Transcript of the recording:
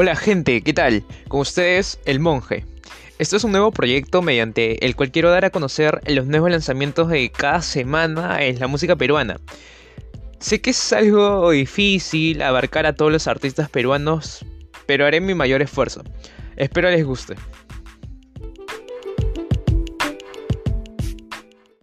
Hola gente, ¿qué tal? Con ustedes, El Monje. Esto es un nuevo proyecto mediante el cual quiero dar a conocer los nuevos lanzamientos de cada semana en la música peruana. Sé que es algo difícil abarcar a todos los artistas peruanos, pero haré mi mayor esfuerzo. Espero les guste.